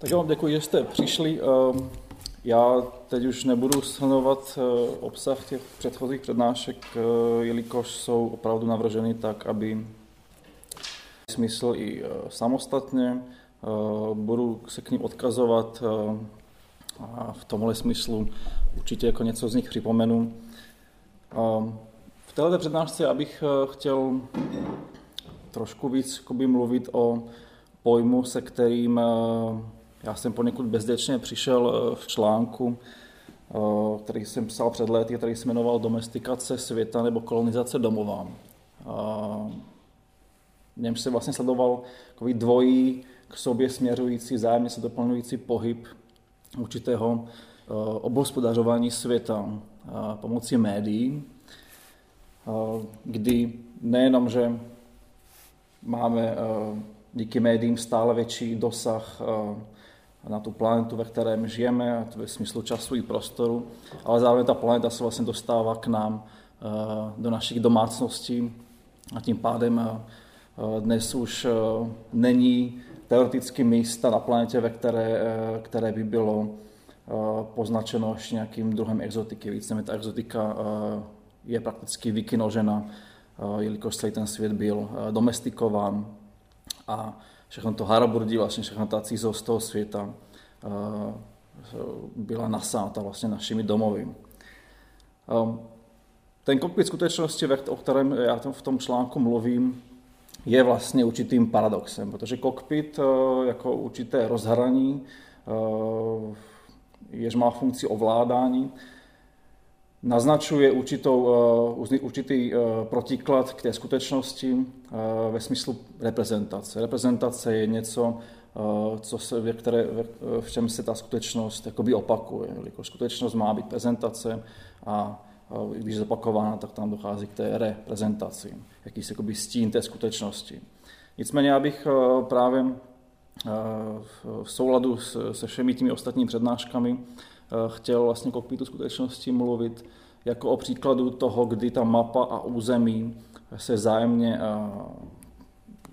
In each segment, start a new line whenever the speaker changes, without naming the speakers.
Tak já vám děkuji, že jste přišli. Ehm, já teď už nebudu shrnovat eh, obsah těch předchozích přednášek, eh, jelikož jsou opravdu navrženy tak, aby smysl i eh, samostatně. Budu se k ním odkazovat a v tomhle smyslu určitě jako něco z nich připomenu. Ehm, v této přednášce já bych chtěl trošku víc mluvit o pojmu, se kterým já jsem poněkud bezděčně přišel eh, v článku, eh, který jsem psal před lety, který se jmenoval Domestikace světa nebo kolonizace domova. V něm se vlastně sledoval takový dvojí k sobě směřující, zájemně se doplňující pohyb určitého eh, obhospodařování světa pomocí médií, kdy nejenom, že máme díky médiím stále větší dosah na tu planetu, ve kterém žijeme, ve smyslu času i prostoru, ale zároveň ta planeta se vlastně dostává k nám eh, do našich domácností a tím pádem eh, dnes už eh, není teoreticky místa na planetě, ve které, které by bylo poznačeno ještě nějakým druhem exotiky. Víceméně ta exotika je prakticky vykinožena, jelikož celý ten svět byl domestikován a všechno to haraburdí, vlastně všechno ta cízost toho světa eh, byla nasáta vlastně našimi domovy. Eh, ten kokpit skutečnosti, o kterém já v tom článku mluvím, je vlastně určitým paradoxem, protože kokpit eh, jako určité rozhraní, jež má funkci ovládání, naznačuje určitou, uh, určitý uh, protiklad k té skutečnosti uh, ve smyslu reprezentace. Reprezentace je něco, co se, ve které, v čem se ta skutečnost jakoby opakuje. Jako skutečnost má být prezentace a když je zopakována, tak tam dochází k té reprezentaci, jakýsi jakoby stín té skutečnosti. Nicméně já bych právě v souladu se všemi těmi ostatními přednáškami Eh, chtěl vlastně kokpitu skutečnosti mluvit jako o příkladu toho, kdy ta mapa a území se zájemně, eh,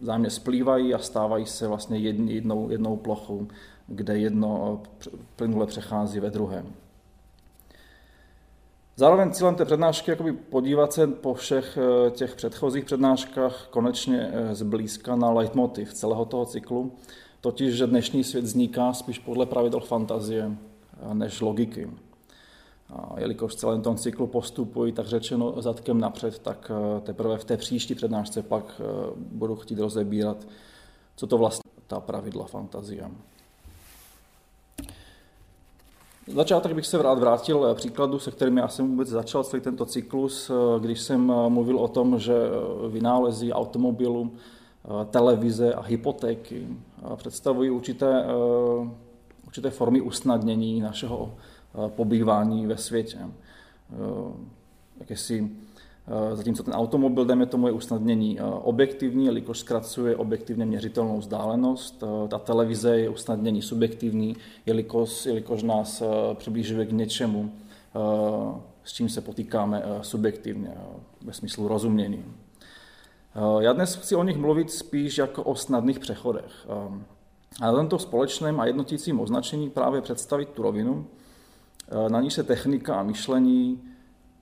zájemně splývají a stávají se vlastně jednou, jednou plochou, kde jedno eh, plynule přechází ve druhém. Zároveň cílem té přednášky je podívat se po všech těch předchozích přednáškách konečně zblízka na leitmotiv celého toho cyklu, totiž, že dnešní svět vzniká spíš podle pravidel fantazie, než logiky. A jelikož v celém tom cyklu postupují tak řečeno zadkem napřed, tak eh, teprve v té příští přednášce pak eh, budu chtít rozebírat, co to vlastně ta pravidla fantazie. Začátek bych se rád vrátil eh, příkladu, se kterým já jsem vůbec začal celý tento cyklus, když jsem mluvil o tom, že vynálezy automobilu, televize a hypotéky představují určité určité formy usnadnění našeho eh, pobývání ve světě. Eh, jakési, eh, zatímco ten automobil, dejme tomu, je usnadnění objektivní, jelikož zkracuje objektivně měřitelnou vzdálenost. Ta televize je usnadnění subjektivní, jelikož, jelikož nás přiblížuje k něčemu, s čím se potýkáme subjektivně, ve smyslu rozumění. Já dnes chci o nich mluvit spíš jako o snadných přechodech. A na tomto společném a jednotícím označení právě představit tu rovinu, eh, na níž se technika a myšlení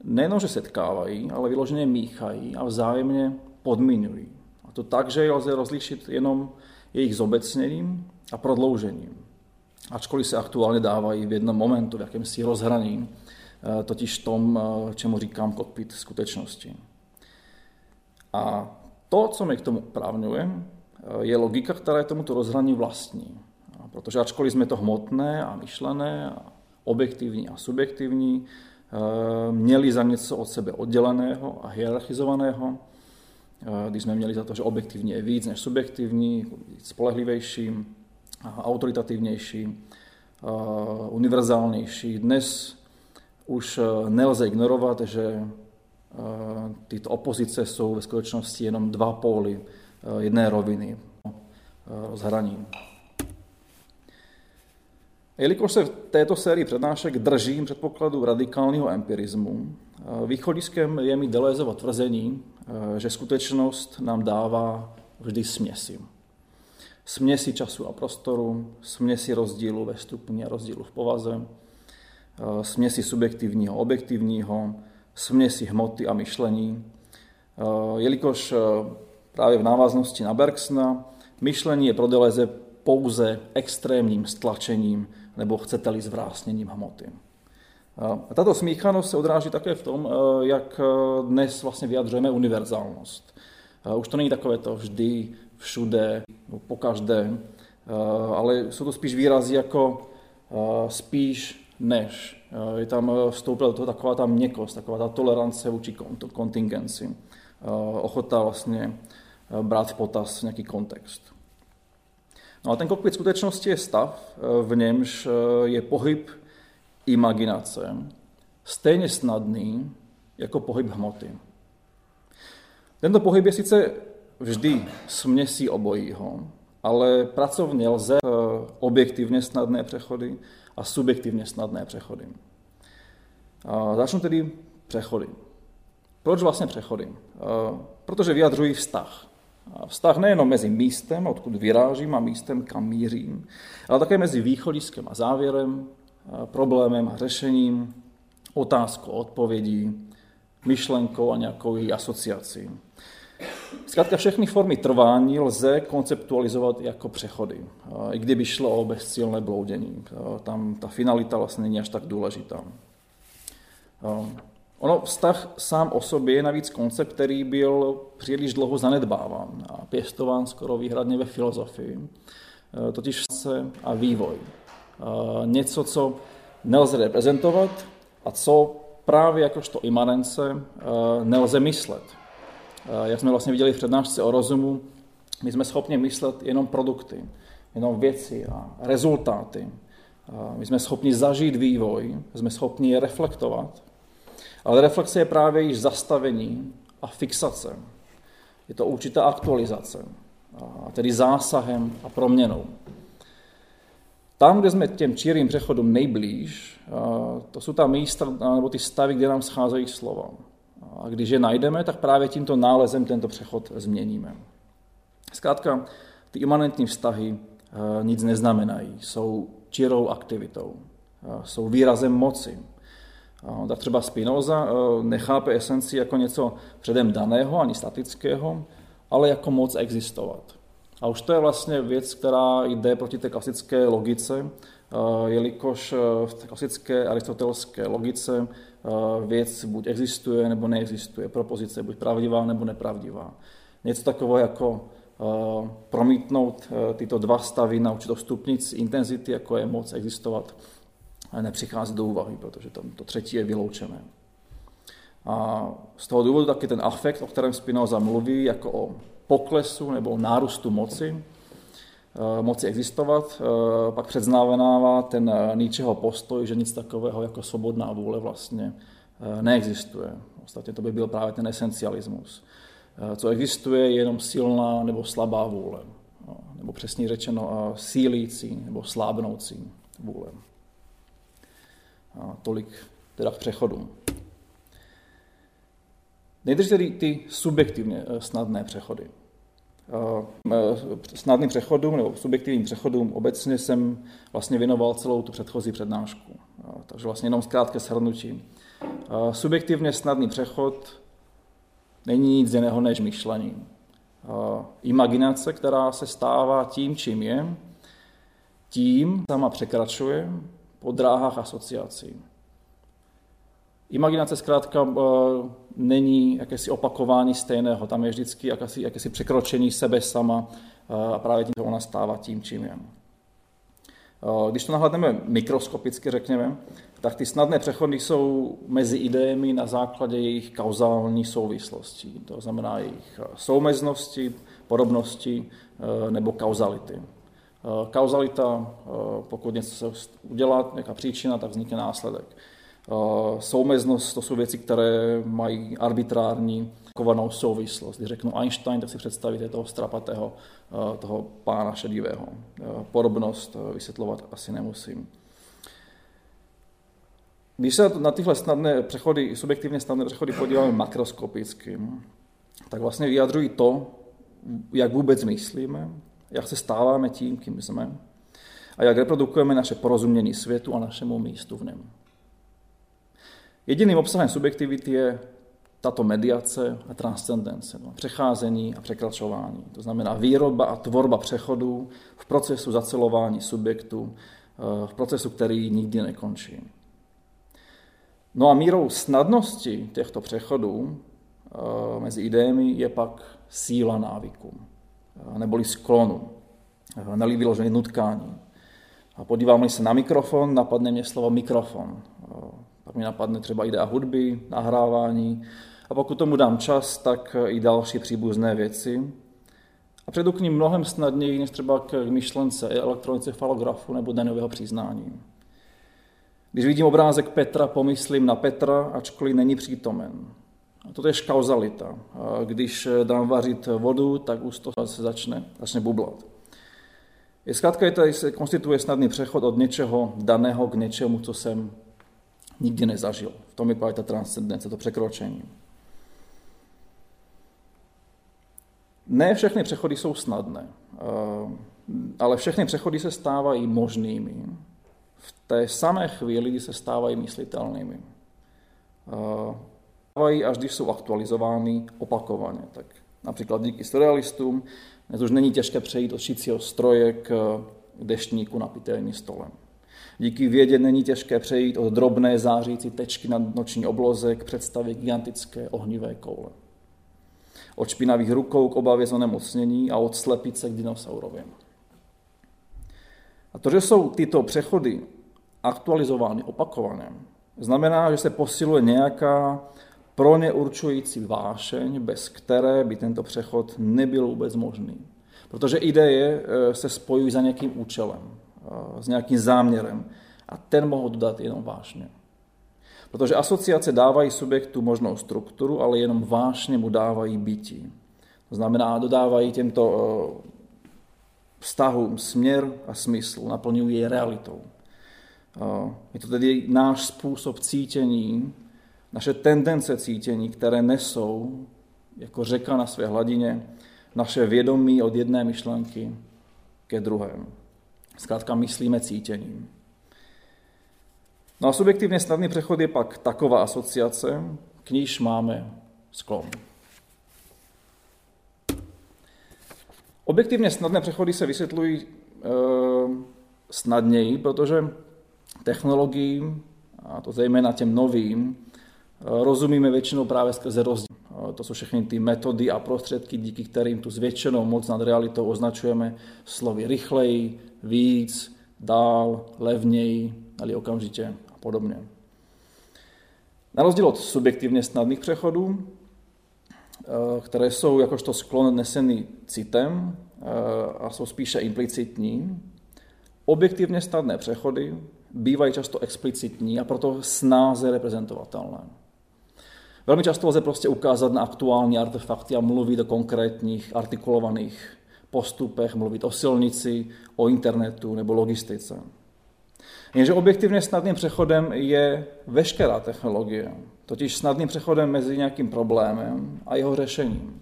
nejenom, že setkávají, ale vyloženě míchají a vzájemně podmiňují. A to tak, že je lze rozlišit jenom jejich zobecněním a prodloužením. Ačkoliv se aktuálně dávají v jednom momentu, v jakémsi rozhraní, eh, totiž tom, eh, čemu říkám kokpit skutečnosti. A to, co mi k tomu právňuje, je logika, která je tomuto rozhraní vlastní. Protože ačkoliv jsme to hmotné a myšlené, a objektivní a subjektivní, eh, měli za něco od sebe odděleného a hierarchizovaného, eh, když jsme měli za to, že objektivní je víc než subjektivní, spolehlivější, autoritativnější, eh, univerzálnější. Dnes už nelze ignorovat, že tyto opozice jsou ve skutečnosti jenom dva póly Eh, jedné roviny rozhraní. Eh, jelikož se v této sérii přednášek držím předpokladu radikálního empirismu, eh, východiskem je mi Deleuzeovo tvrzení, že skutečnost nám dává vždy směsi. směsi času a prostoru, směsi rozdílu ve stupni a rozdílu v povaze, eh, směsi subjektivního, objektivního, směsi hmoty a myšlení. Eh, jelikož eh, právě v návaznosti na Bergsona myšlení je pro Deleuze pouze extrémním stlačením nebo chcete-li zvrásněním hmoty. Tato smíchanost se odráží také v tom, jak dnes vlastně vyjadřujeme univerzálnost. Už to není takové to vždy, všude, po každé, eh, ale jsou to spíš výrazy jako eh, spíš než. Eh, je tam vstoupila do toho taková ta měkost, taková ta tolerance vůči kontingenci, ochota vlastně brát v potaz nějaký kontext. No a ten kokpit skutečnosti je stav, v němž je pohyb imaginace stejně snadný jako pohyb hmoty. Tento pohyb je sice vždy směsí obojího, ale pracovně lze eh, objektivně snadné přechody a subjektivně snadné přechody. A začnu tedy přechody. Proč vlastně přechody? Eh, protože vyjadřují vztah. Vztah nejenom mezi místem, odkud vyrážím, a místem, kam mířím, ale také mezi východiskem a závěrem, problémem a řešením, otázkou, odpovědí, myšlenkou a nějakou její asociací. Zkrátka všechny formy trvání lze konceptualizovat jako přechody, i kdyby šlo o bezcílné bloudění. Tam ta finalita vlastně není až tak důležitá. Ono vztah sám o sobě je navíc koncept, který byl příliš dlouho zanedbáván a pěstován skoro výhradně ve filozofii, totiž se a vývoj. Něco, co nelze reprezentovat a co právě jakožto imanence nelze myslet. Eh, jak jsme vlastně viděli v přednášce o rozumu, my jsme schopni myslet jenom produkty, jenom věci a rezultáty. Eh, my jsme schopni zažít vývoj, jsme schopni je reflektovat, ale reflexe je právě již zastavení a fixace. Je to určitá aktualizace, tedy zásahem a proměnou. Tam, kde jsme těm čirým přechodům nejblíž, to jsou ta místa nebo ty stavy, kde nám scházejí slova. A když je najdeme, tak právě tímto nálezem tento přechod změníme. Zkrátka, ty imanentní vztahy eh, nic neznamenají, jsou čirou aktivitou, eh, jsou výrazem moci. Tak třeba Spinoza eh, nechápe esenci jako něco předem daného ani statického, ale jako moc existovat. A už to je vlastně věc, která jde proti té klasické logice, jelikož v té klasické aristotelské logice Eh, věc buď existuje nebo neexistuje, propozice buď pravdivá nebo nepravdivá. Něco takového jako eh, promítnout eh, tyto dva stavy na určitou stupnici intenzity, jako je moc existovat, nepřichází do úvahy, protože tam to třetí je vyloučené. A z toho důvodu taky ten afekt, o kterém Spinoza mluví, jako o poklesu nebo o nárůstu moci, moci existovat, pak předznamenává ten Nietzscheho postoj, že nic takového jako svobodná vůle vlastně neexistuje. Ostatně to by byl právě ten esencialismus. Co existuje, je jenom silná nebo slabá vůle. Nebo přesně řečeno sílící nebo slábnoucí vůle. A tolik teda k přechodům. Nejdřív tedy ty subjektivně e, snadné přechody. E, snadným přechodům nebo subjektivním přechodům obecně jsem vlastně věnoval celou tu předchozí přednášku. Takže vlastně jenom zkrátké shrnutí. Subjektivně snadný přechod není nic jiného než myšlení. Imaginace, která se stává tím, čím je, tím sama překračuje po dráhách asociací. Imaginace zkrátka e, není jakési opakování stejného, tam je vždycky jakési, jakési překročení sebe sama e, a právě tím ona stává tím, čím je. E, když to nahledneme mikroskopicky, řekněme, tak ty snadné přechody jsou mezi idejemi na základě jejich kauzální souvislosti. To znamená jejich soumeznosti, podobnosti nebo kauzality. Kauzalita, pokud něco se udělá, nějaká příčina, tak vznikne následek. Soumeznost, to jsou věci, které mají arbitrární kovanou souvislost. Když řeknu Einstein, tak si představíte toho strapatého, toho pána šedivého. Podobnost vysvětlovat asi nemusím. Když se na tyhle snadné přechody, subjektivně snadné přechody podíváme makroskopicky, tak vlastně vyjadřují to, jak vůbec myslíme jak se stáváme tím, kým jsme a jak reprodukujeme naše porozumění světu a našemu místu v něm. Jediným obsahem subjektivity je tato mediace a transcendence, no, přecházení a překračování. To znamená výroba a tvorba přechodů v procesu zacelování subjektu, eh, v procesu, který nikdy nekončí. No a mírou snadnosti těchto přechodů eh, mezi idejemi je pak síla návyku, neboli sklonu, nelí vyložené nutkání. A podívám se na mikrofon, napadne mě slovo mikrofon. Pak mi napadne třeba idea hudby, nahrávání. A pokud tomu dám čas, tak i další příbuzné věci. A přijdu k ním mnohem snadněji, než třeba k myšlence elektroencefalografu nebo daňového přiznání. Když vidím obrázek Petra, pomyslím na Petra, ačkoliv není přítomen. To je kauzalita. Když dám vařit vodu, tak už to se začne, začne bublat. Je zkrátka, tady se konstituje snadný přechod od něčeho daného k něčemu, co jsem nikdy nezažil. V tom je právě ta transcendence, to překročení. Ne všechny přechody jsou snadné, eh, ale všechny přechody se stávají možnými v té samé chvíli, kdy se stávají myslitelnými. Eh, stávají, až když jsou aktualizovány opakovaně. Tak například díky surrealistům dnes už není těžké přejít od šicího stroje k deštníku na pitelní stolem. Díky vědě není těžké přejít od drobné zářící tečky na noční obloze k představě gigantické ohnivé koule. Od špinavých rukou k obavě z onemocnění a od slepice k dinosaurovým. A to, že jsou tyto přechody aktualizovány opakovaně, znamená, že se posiluje nějaká pro ně určující vášeň, bez které by tento přechod nebyl vůbec možný. Protože ideje eh, se spojují za nějakým účelem, eh, s nějakým záměrem a ten mohou dodat jenom vášně. Protože asociace dávají subjektu možnou strukturu, ale jenom vášně mu dávají bytí. To znamená, dodávají těmto eh, vztahům směr a smysl, naplňují je realitou. Je to tedy náš způsob cítění, naše tendence cítění, které nesou jako řeka na své hladině naše vědomí od jedné myšlenky ke druhému. Zkrátka myslíme cítěním. No a subjektivně snadný přechod je pak taková asociace, k níž máme sklon. Objektivně snadné přechody se vysvětlují e, snadněji, protože technologiím, a to zejména těm novým, rozumíme většinou právě skrze rozdíl. To jsou všechny ty metody a prostředky, díky kterým tu zvětšenou moc nad realitou označujeme slovy rychleji, víc, dál, levněji, ale okamžitě a podobně. Na rozdíl od subjektivně snadných přechodů, eh, které jsou jakožto sklon nesený citem eh, a jsou spíše implicitní, objektivně snadné přechody bývají často explicitní a proto snáze reprezentovatelné. Velmi často lze prostě ukázat na aktuální artefakty a mluvit o konkrétních artikulovaných postupech, mluvit o silnici, o internetu nebo logistice. Jenže objektivně snadným přechodem je veškerá technologie, totiž snadným přechodem mezi nějakým problémem a jeho řešením.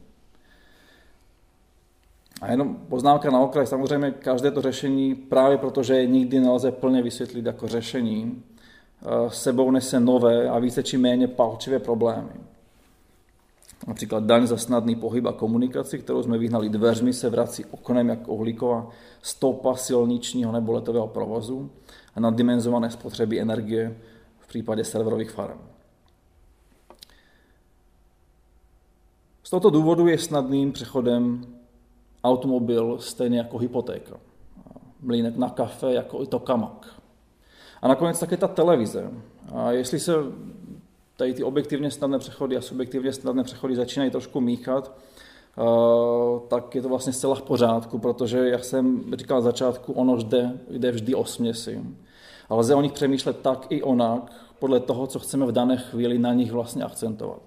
A jenom poznámka na okraj, samozřejmě každé to řešení, právě protože je nikdy nelze plně vysvětlit jako řešení, sebou nese nové a více či méně palčivé problémy. Například daň za snadný pohyb a komunikaci, kterou jsme vyhnali dveřmi, se vrací oknem jako uhlíková stopa silničního nebo letového provozu a naddimenzované spotřeby energie v případě serverových farm. Z tohoto důvodu je snadným přechodem automobil stejně jako hypotéka. Mlínek na kafe jako i tokamak. A nakonec také ta televize. A jestli se tady ty objektivně snadné přechody a subjektivně snadné přechody začínají trošku míchat, tak je to vlastně zcela v pořádku, protože, jak jsem říkal na začátku, ono jde, jde vždy o směsi. A lze o nich přemýšlet tak i onak, podle toho, co chceme v dané chvíli na nich vlastně akcentovat.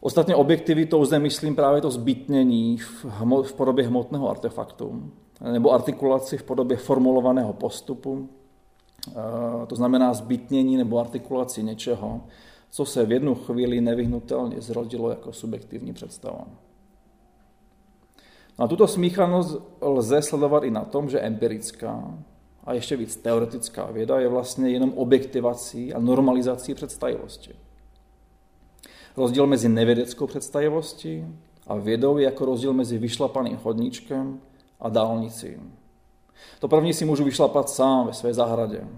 Ostatně objektivitou zde myslím právě to zbytnění v, v podobě hmotného artefaktu, nebo artikulaci v podobě formulovaného postupu, to znamená zbytnění nebo artikulaci něčeho, co se v jednu chvíli nevyhnutelně zrodilo jako subjektivní představa. A tuto smíchanost lze sledovat i na tom, že empirická a ještě víc teoretická věda je vlastně jenom objektivací a normalizací představivosti. Rozdíl mezi nevědeckou představivostí a vědou je jako rozdíl mezi vyšlapaným chodníčkem a dálnicí. To první si můžu vyšlapat sám ve své zahradě.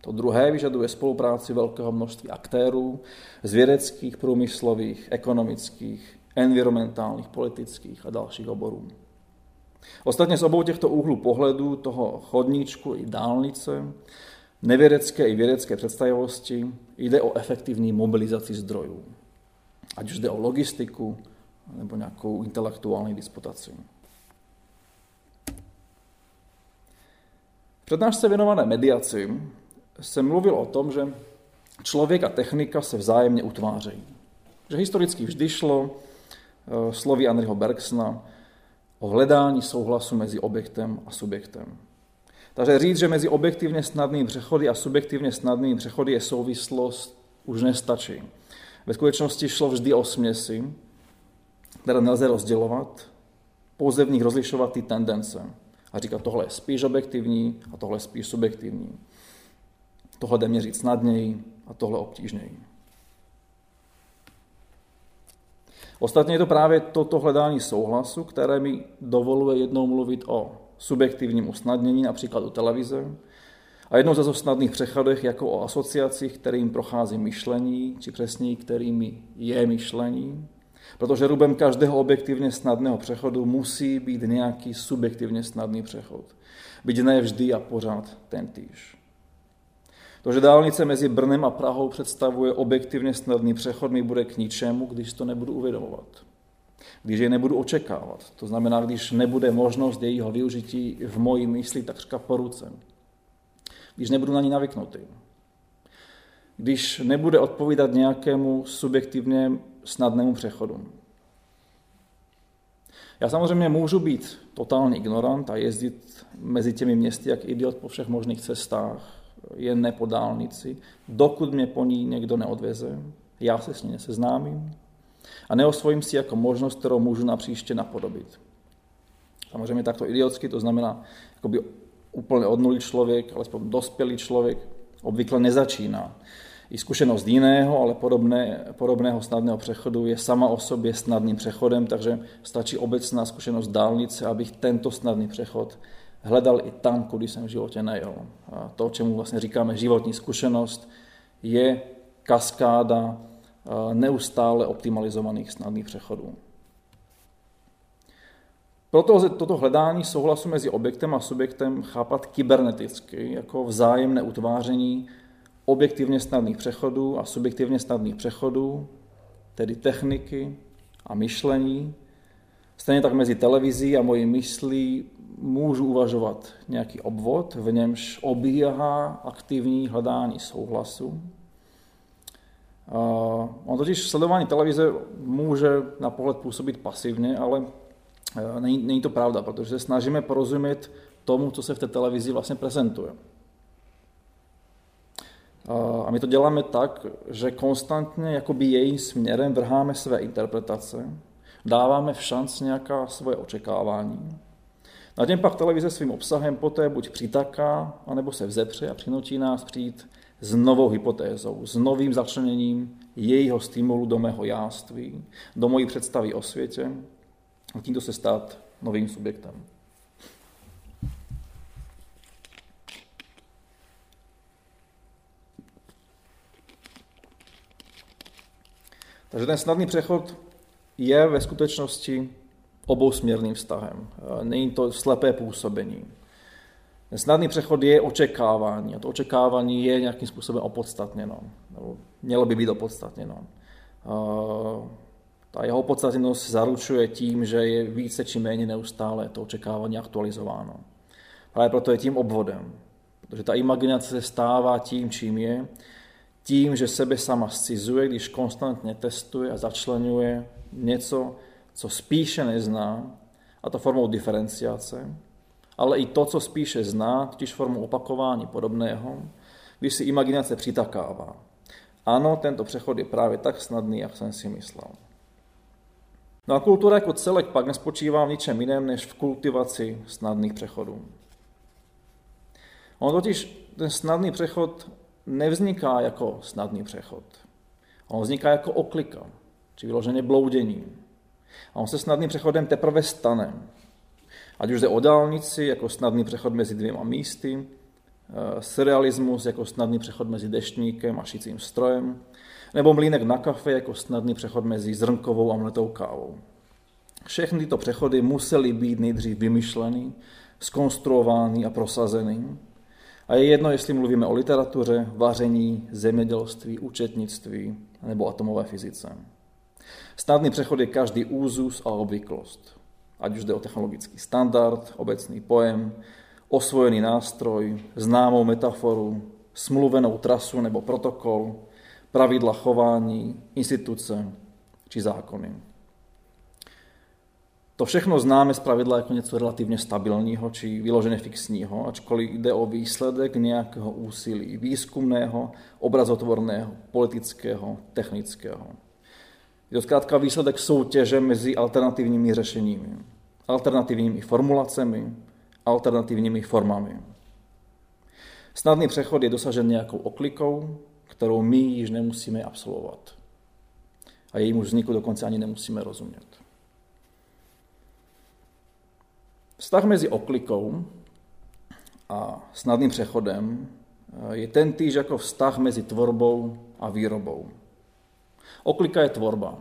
To druhé vyžaduje spolupráci velkého množství aktérů z vědeckých, průmyslových, ekonomických, environmentálních, politických a dalších oborů. Ostatně z obou těchto úhlů pohledu, toho chodníčku i dálnice, nevědecké i vědecké představivosti, jde o efektivní mobilizaci zdrojů. Ať už jde o logistiku nebo nějakou intelektuální disputaci. Přednášce věnované mediaci jsem mluvil o tom, že člověk a technika se vzájemně utvářejí. Že historicky vždy šlo eh, slovy Andriho Bergsna o hledání souhlasu mezi objektem a subjektem. Takže říct, že mezi objektivně snadnými přechody a subjektivně snadnými přechody je souvislost, už nestačí. Ve skutečnosti šlo vždy o směsi, které nelze rozdělovat, pouze v nich rozlišovat ty tendence. A říkat, tohle je spíš objektivní a tohle je spíš subjektivní. Tohle jde měřit snadněji a tohle obtížněji. Ostatně je to právě toto hledání souhlasu, které mi dovoluje jednou mluvit o subjektivním usnadnění, například u televize, a jednou ze snadných přechodech jako o asociacích, kterým prochází myšlení, či přesněji, kterými je myšlení, protože rubem každého objektivně snadného přechodu musí být nějaký subjektivně snadný přechod. Byť ne vždy a pořád ten týž. To, že dálnice mezi Brnem a Prahou představuje objektivně snadný přechod, mi bude k ničemu, když to nebudu uvědomovat. Když je nebudu očekávat. To znamená, když nebude možnost jejího využití v mojí mysli takřka po ruce. Když nebudu na ní navyknutý. Když nebude odpovídat nějakému subjektivně snadnému přechodu. Já samozřejmě můžu být totální ignorant a jezdit mezi těmi městy jak idiot po všech možných cestách, jen ne po dálnici, dokud mě po ní někdo neodveze, já se s ní neseznámím a neosvojím si jako možnost, kterou můžu na příště napodobit. Samozřejmě takto idiotsky, to znamená jakoby úplně od nuly člověk, alespoň dospělý člověk, obvykle nezačíná. I zkušenost jiného, ale podobné, podobného snadného přechodu je sama o sobě snadným přechodem, takže stačí obecná zkušenost dálnice, abych tento snadný přechod hledal i tam, kudy jsem v životě nejel. A to, čemu vlastně říkáme životní zkušenost, je kaskáda neustále optimalizovaných snadných přechodů. Proto toto hledání souhlasu mezi objektem a subjektem chápat kyberneticky, jako vzájemné utváření objektivně snadných přechodů a subjektivně snadných přechodů, tedy techniky a myšlení. Stejně tak mezi televizí a mojí myslí můžu uvažovat nějaký obvod, v němž obíhá aktivní hledání souhlasu. On totiž sledování televize může na pohled působit pasivně, ale e, není, není to pravda, protože se snažíme porozumět tomu, co se v té televizi vlastně prezentuje. A my to děláme tak, že konstantně jakoby jejím směrem vrháme své interpretace, dáváme v šanc nějaká svoje očekávání a tím pak televize svým obsahem poté buď přitaká, anebo se vzepře a přinutí nás přijít s novou hypotézou, s novým začleněním jejího stimulu do mého jáství, do mojí představy o světě a tímto se stát novým subjektem. Takže ten snadný přechod je ve skutečnosti obousměrným vztahem. Není to slepé působení. Ten snadný přechod je očekávání a to očekávání je nějakým způsobem opodstatněno, nebo mělo by být opodstatněno. Ta jeho opodstatněnost zaručuje tím, že je více či méně neustále to očekávání aktualizováno. Právě proto je tím obvodem, protože ta imaginace se stává tím, čím je, tím, že sebe sama scizuje, když konstantně testuje a začlenuje něco, co spíše nezná, a to formou diferenciace, ale i to, co spíše zná, totiž formou opakování podobného, když si imaginace přitakává. Ano, tento přechod je právě tak snadný, jak jsem si myslel. No a kultura jako celek pak nespočívá v ničem jiném, než v kultivaci snadných přechodů. On totiž ten snadný přechod nevzniká jako snadný přechod. On vzniká jako oklika, či vyloženě bloudění. A on se snadným přechodem teprve stane. Ať už jde o dálnici, jako snadný přechod mezi dvěma místy, eh, surrealismus jako snadný přechod mezi deštníkem a šicím strojem, nebo mlínek na kafe jako snadný přechod mezi zrnkovou a mletou kávou. Všechny tyto přechody musely být nejdřív vymyšleny, skonstruovány a prosazeny. A je jedno, jestli mluvíme o literatuře, vaření, zemědělství, účetnictví nebo atomové fyzice. Snadný přechod je každý úzus a obvyklost. Ať už jde o technologický standard, obecný pojem, osvojený nástroj, známou metaforu, smluvenou trasu nebo protokol, pravidla chování, instituce či zákony. To všechno známe z pravidla jako něco relativně stabilního či vyloženě fixního, ačkoliv jde o výsledek nějakého úsilí výzkumného, obrazotvorného, politického, technického. Je to zkrátka výsledek soutěže mezi alternativními řešeními, alternativními formulacemi, alternativními formami. Snadný přechod je dosažen nějakou oklikou, kterou my již nemusíme absolvovat. A jejímu vzniku dokonce ani nemusíme rozumět. Vztah mezi oklikou a snadným přechodem eh, je ten týž jako vztah mezi tvorbou a výrobou. Oklika je tvorba,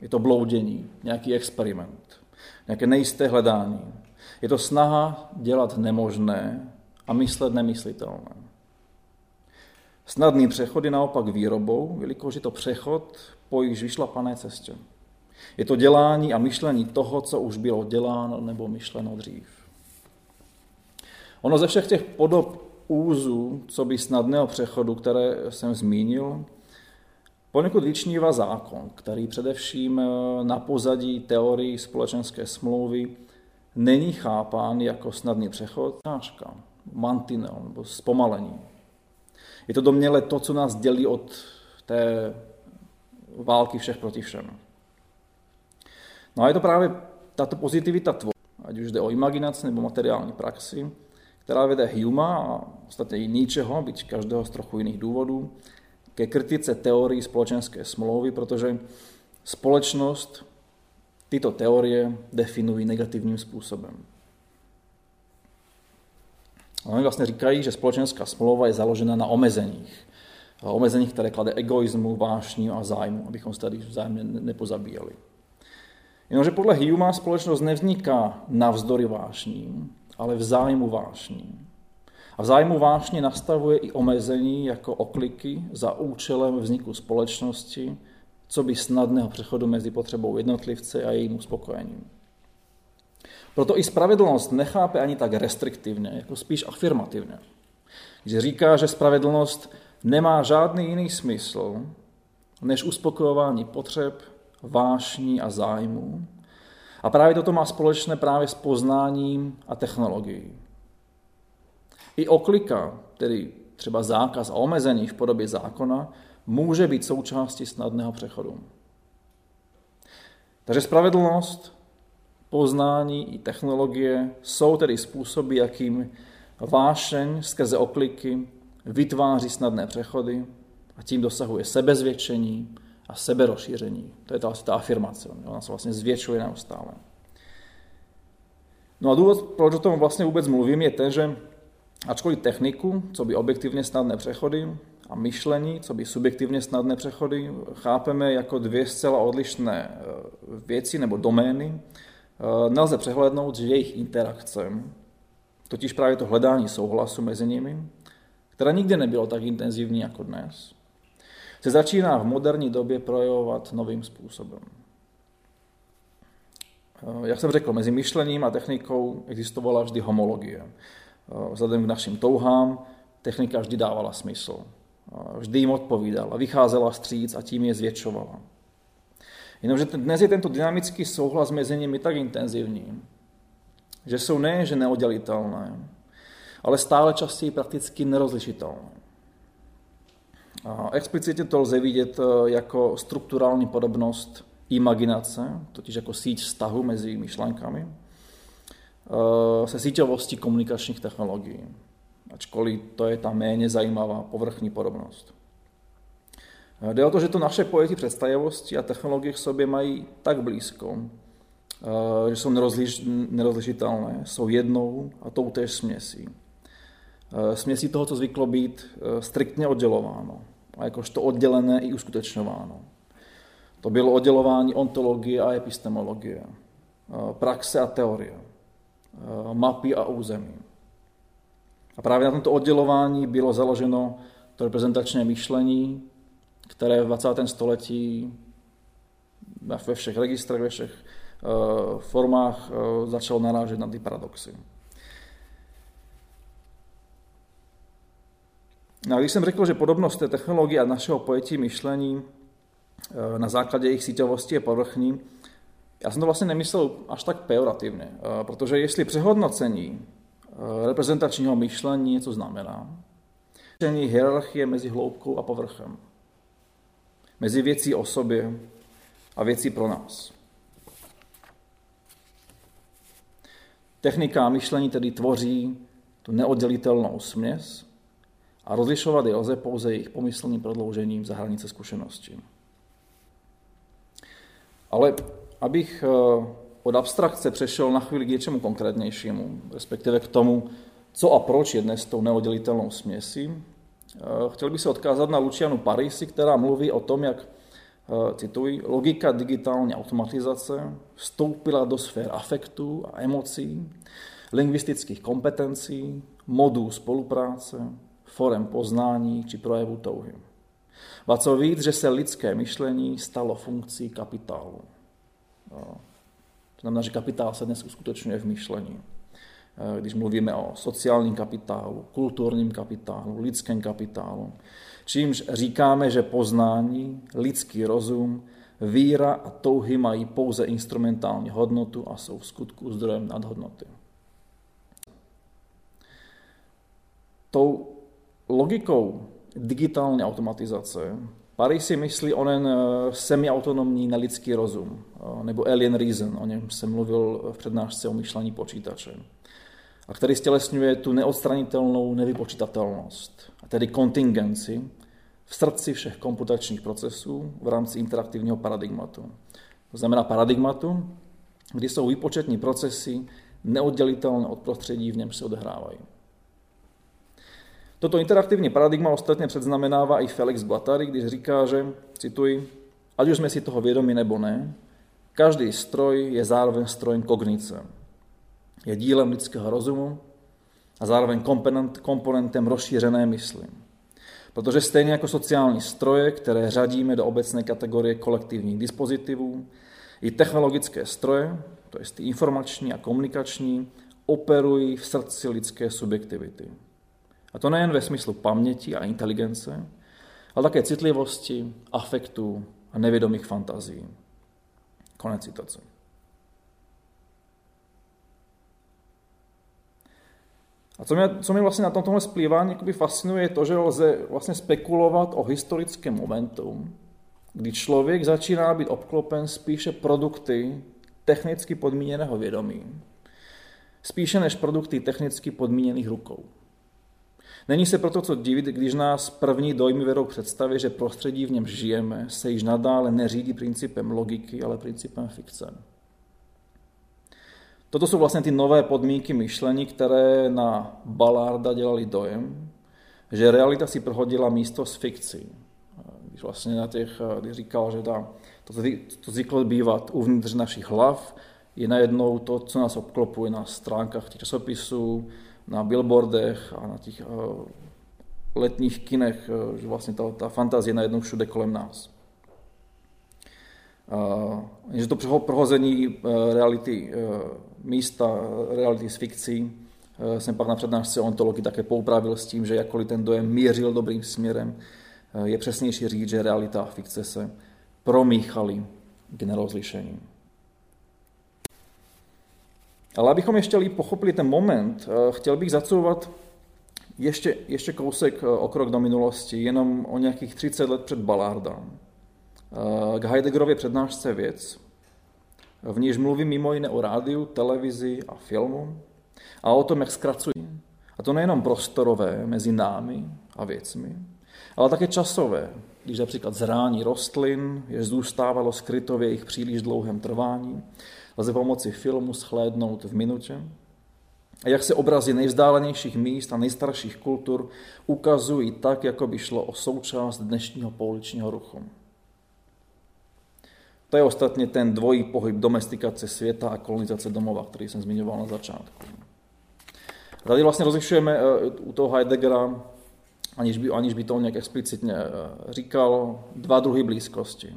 je to bloudění, nějaký experiment, nějaké nejisté hledání. Je to snaha dělat nemožné a myslet nemyslitelné. Snadný přechod je naopak výrobou, jelikož je to přechod po již vyšlapané cestě. Je to dělání a myšlení toho, co už bylo děláno nebo myšleno dřív. Ono ze všech těch podob úzu, co by snadného přechodu, které jsem zmínil, poněkud vyčnívá zákon, který především eh, na pozadí teorii společenské smlouvy není chápán jako snadný přechod, náška, mantinel nebo zpomalení. Je to domněle to, co nás dělí od té války všech proti všem. No a je to právě tato pozitivita tvorby, ať už jde o imaginaci nebo materiální praxi, která vede Huma a ostatně i ničeho, byť každého z trochu jiných důvodů, ke kritice teorii společenské smlouvy, protože společnost tyto teorie definují negativním způsobem. Oni vlastně říkají, že společenská smlouva je založena na omezeních. Omezeních, které klade egoismu, vášní a zájmu, abychom se tady vzájemně nepozabíjeli. Jenomže podle Huma společnost nevzniká navzdory vášním, ale v zájmu vášním. A v zájmu vášně nastavuje i omezení jako okliky za účelem vzniku společnosti, co by snadného přechodu mezi potřebou jednotlivce a jejím uspokojením. Proto i spravedlnost nechápe ani tak restriktivně, jako spíš afirmativně. Když říká, že spravedlnost nemá žádný jiný smysl, než uspokojování potřeb, vášní a zájmu. A právě toto má společné právě s poznáním a technologií. I oklika, tedy třeba zákaz a omezení v podobě zákona, může být součástí snadného přechodu. Takže spravedlnost, poznání i technologie jsou tedy způsoby, jakým vášeň skrze okliky vytváří snadné přechody a tím dosahuje sebezvětšení a seberozšíření. To je ta, ta afirmace. Ona se vlastně zvětšuje neustále. No a důvod, proč o tom vlastně vůbec mluvím, je ten, že ačkoliv techniku, co by objektivně snadné přechody, a myšlení, co by subjektivně snadné přechody, chápeme jako dvě zcela odlišné eh, věci nebo domény, eh, nelze přehlednout, že jejich interakce, totiž právě to hledání souhlasu mezi nimi, které nikdy nebylo tak intenzivní jako dnes, se začíná v moderní době projevovat novým způsobem. Eh, jak jsem řekl, mezi myšlením a technikou existovala vždy homologie. Vzhledem k našim touhám technika vždy dávala smysl. Vždy jim odpovídala, vycházela stříc a tím je zvětšovala. Jenomže dnes je tento dynamický souhlas mezi nimi tak intenzivní, že jsou nejenže neoddělitelné, ale stále častěji prakticky nerozlišitelné. Explicitně to lze vidět e, jako strukturální podobnost imaginace, totiž jako síť vztahu mezi myšlenkami, eh, se síťovosti komunikačních technologií, ačkoliv to je ta méně zajímavá povrchní podobnost. Eh, jde o to, že to naše pojetí představivosti a technologie k sobě mají tak blízko, že jsou nerozliš, nerozlišitelné, jsou jednou a tou též směsí. Směsí toho, co zvyklo být striktně oddělováno a jakožto oddělené i uskutečňováno. To bylo oddělování ontologie a epistemologie, praxe a teorie, mapy a území. A právě na tomto oddělování bylo založeno to reprezentačné myšlení, které v 20. století ve všech registrech, ve všech formách začalo narážet na ty paradoxy. A když jsem řekl, že podobnost té technologie a našeho pojetí myšlení eh, na základě jejich síťovosti je povrchní, já jsem to vlastně nemyslel až tak pejorativně, eh, protože jestli přehodnocení eh, reprezentačního myšlení něco znamená, hierarchie mezi hloubkou a povrchem, mezi věcí o sobě a věcí pro nás. Technika myšlení tedy tvoří tu neoddělitelnou směs, a rozlišovat je lze pouze jejich pomyslným prodloužením za hranice zkušenosti. Ale abych eh, od abstrakce přešel na chvíli k něčemu konkrétnějšímu, respektive k tomu, co a proč je dnes tou neoddělitelnou směsí, eh, chtěl bych se odkázat na Lucianu Parisi, která mluví o tom, jak, eh, cituji, logika digitální automatizace vstoupila do sfér afektů a emocí, lingvistických kompetencí, modů spolupráce, forem poznání či projevu touhy. A co víc, že se lidské myšlení stalo funkcí kapitálu. To znamená, že kapitál se dnes uskutečňuje v myšlení. Když mluvíme o sociálním kapitálu, kulturním kapitálu, lidském kapitálu, čímž říkáme, že poznání, lidský rozum, víra a touhy mají pouze instrumentální hodnotu a jsou v skutku zdrojem nadhodnoty. Tou logikou digitální automatizace Paris si myslí onen eh, semiautonomní nelidský rozum, eh, nebo alien reason, o něm jsem mluvil v přednášce o myšlení počítače, a který stělesňuje tu neodstranitelnou nevypočítatelnost, a tedy kontingenci v srdci všech komputačních procesů v rámci interaktivního paradigmatu. To znamená paradigmatu, kdy jsou výpočetní procesy neoddělitelné od prostředí, v něm se odehrávají. Toto interaktivní paradigma ostatně předznamenává i Felix Blattari, když říká, že, cituji, ať už jsme si toho vědomi nebo ne, každý stroj je zároveň strojem kognice. Je dílem lidského rozumu a zároveň komponent, komponentem rozšířené mysli. Protože stejně jako sociální stroje, které řadíme do obecné kategorie kolektivních dispozitivů, i technologické stroje, to je ty informační a komunikační, operují v srdci lidské subjektivity. A to nejen ve smyslu paměti a inteligence, ale také citlivosti, afektů a nevědomých fantazí. Konec citace. A co mě, co mě vlastně na tom tomhle splývání fascinuje, je to, že lze vlastně spekulovat o historickém momentu, kdy člověk začíná být obklopen spíše produkty technicky podmíněného vědomí, spíše než produkty technicky podmíněných rukou. Není se proto co divit, když nás první dojmy vedou představě, že prostředí, v něm žijeme, se již nadále neřídí principem logiky, ale principem fikce. Toto jsou vlastně ty nové podmínky myšlení, které na Ballarda dělali dojem, že realita si prohodila místo s fikcí. Když vlastně na těch, když říkal, že ta, to, to zvyklo bývat uvnitř našich hlav, je najednou to, co nás obklopuje na stránkách těch časopisů, na billboardech a na těch eh, letních kinech, eh, že vlastně ta, ta fantazie najednou všude kolem nás. Že to prohození eh, reality místa, reality s fikcí, jsem pak na přednášce ontologii také poupravil s tím, že jakkoliv ten dojem mířil dobrým směrem, je přesnější říct, že realita a fikce se promíchaly k nerozlišení. Ale abychom ještě líp pochopili ten moment, eh, chtěl bych zacouvat ještě, ještě kousek eh, o krok do minulosti, jenom o nějakých 30 let před Ballarda. k Heideggerově přednášce věc, v níž mluví mimo jiné o rádiu, televizi a filmu a o tom, jak zkracují. A to nejenom prostorové mezi námi a věcmi, ale také časové, když například zrání rostlin, je zůstávalo skryto v jejich příliš dlouhém trvání, lze pomocí filmu schlédnout v minutě. A jak se obrazy nejvzdálenějších míst a nejstarších kultur ukazují tak, jako by šlo o součást dnešního pouličního ruchu. To je ostatně ten dvojí pohyb domestikace světa a kolonizace domova, který jsem zmiňoval na začátku. Tady vlastně rozlišujeme eh, u toho Heideggera, aniž by, aniž by to nějak explicitně eh, říkal, dva druhy blízkosti.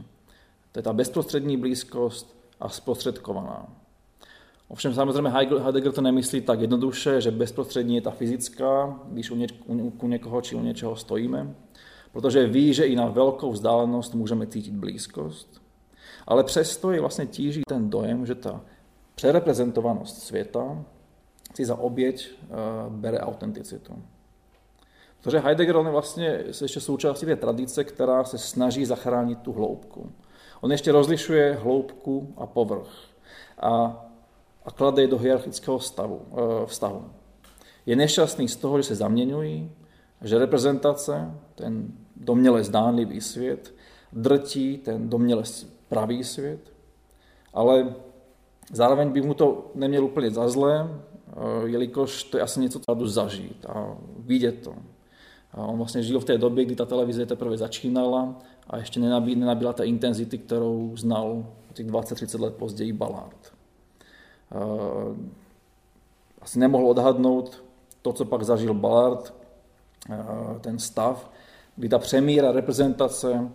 To je ta bezprostřední blízkost a zprostředkovaná. Ovšem samozřejmě Heidegger to nemyslí tak jednoduše, že bezprostřední je ta fyzická, když u, něč, u někoho či u něčeho stojíme, protože ví, že i na velkou vzdálenost můžeme cítit blízkost, ale přesto je vlastně tíží ten dojem, že ta přereprezentovanost světa si za oběť uh, bere autenticitu. Protože Heidegger on je vlastně ještě součástí té tradice, která se snaží zachránit tu hloubku. On ještě rozlišuje hloubku a povrch a, a klade je do hierarchického stavu, uh, vztahu. Je nešťastný z toho, že se zaměňují, že reprezentace, ten doměle zdánlivý svět, drtí ten doměle pravý svět, ale zároveň by mu to neměl úplně za zlé, Eh, jelikož to je asi něco, co zažít a vidět to. A on vlastně žil v té době, kdy ta televize teprve začínala a ještě nenabila ta intenzity, kterou znal těch 20-30 let později Ballard. Eh, asi nemohl odhadnout to, co pak zažil Ballard, eh, ten stav, kdy ta přemíra reprezentace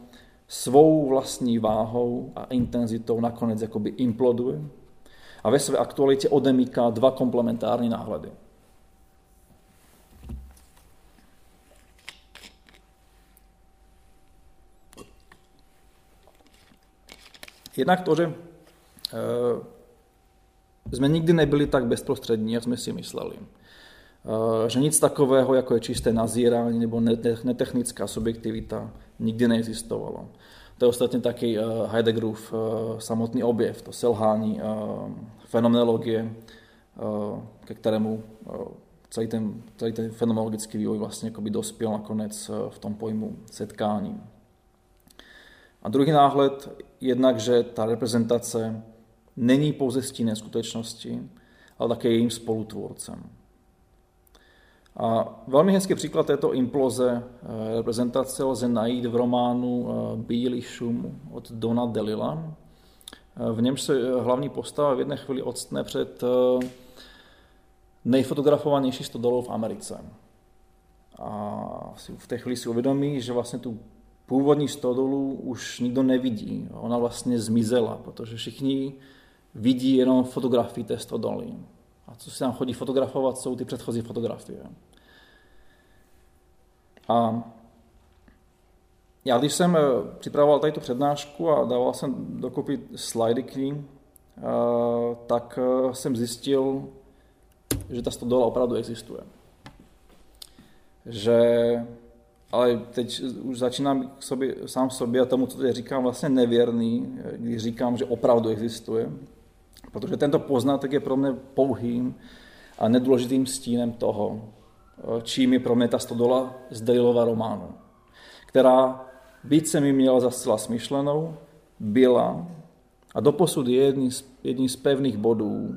svou vlastní váhou a intenzitou nakonec jakoby imploduje a ve své aktualitě odemíká dva komplementární náhledy. Jednak to, že e, jsme nikdy nebyli tak bezprostřední, jak jsme si mysleli. E, že nic takového, jako je čisté nazírání nebo netechnická subjektivita, nikdy neexistovalo. To je ostatně taky eh, Heideggerův eh, samotný objev, to selhání eh, fenomenologie, ke kterému celý ten, celý ten fenomenologický vývoj vlastně by dospěl nakonec v tom pojmu setkání. A druhý náhled, jednak, že ta reprezentace není pouze stínem skutečnosti, ale také jejím spolutvůrcem. A velmi hezký příklad této imploze eh, reprezentace lze najít v románu eh, Bílý šum od Dona Delila. Eh, v němž se hlavní postava v jedné chvíli odstne před nejfotografovanější stodolou v Americe. A v té chvíli si uvědomí, že vlastně tu původní stodolu už nikdo nevidí. Ona vlastně zmizela, protože všichni vidí jenom fotografii té stodoly. A co se nám chodí fotografovat, jsou ty předchozí fotografie. A já když jsem eh, připravoval tady tu přednášku a dával jsem dokupy slajdy k ní, eh, tak eh, jsem zjistil, že ta stodola opravdu existuje. Že, ale teď už začínám k sobě, sám sobě a tomu, co teď říkám, vlastně nevěrný, když říkám, že opravdu existuje. Protože tento poznatek je pro mě pouhým a nedůležitým stínem toho, čím je pro mě ta stodola z Dalilova románu, která, byť se mi měla za zcela smyšlenou, byla a doposud je jedním z, z pevných bodů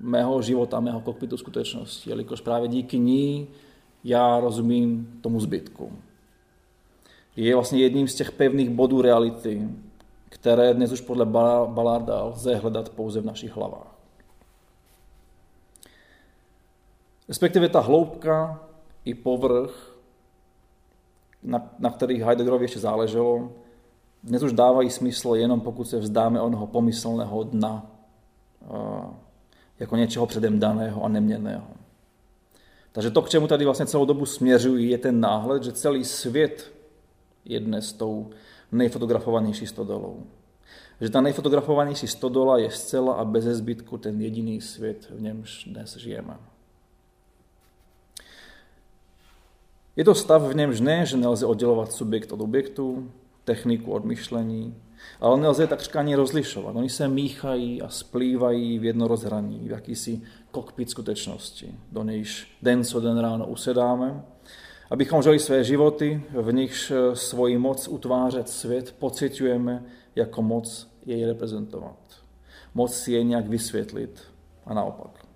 mého života, mého kokpitu skutečnosti, jelikož právě díky ní já rozumím tomu zbytku. Je vlastně jedním z těch pevných bodů reality, které dnes už podle Balarda lze hledat pouze v našich hlavách. Respektive ta hloubka i povrch, na, na kterých Heideggerovi ještě záleželo, dnes už dávají smysl jenom pokud se vzdáme onoho pomyslného dna, jako něčeho předem daného a neměného. Takže to, k čemu tady vlastně celou dobu směřují, je ten náhled, že celý svět je dnes tou nejfotografovanější stodolou. Že ta nejfotografovanější stodola je zcela a bez zbytku ten jediný svět, v němž dnes žijeme. Je to stav, v němž ne, že nelze oddělovat subjekt od objektu, techniku od myšlení, Ale nelze takřka ani rozlišovat. Oni se míchají a splývají v jedno rozhraní, v jakýsi kokpit skutečnosti, do nějž den co den ráno usedáme, abychom žili své životy, v nichž svoji moc utvářet svět pocitujeme jako moc jej reprezentovat. Moc si je nějak vysvětlit a naopak.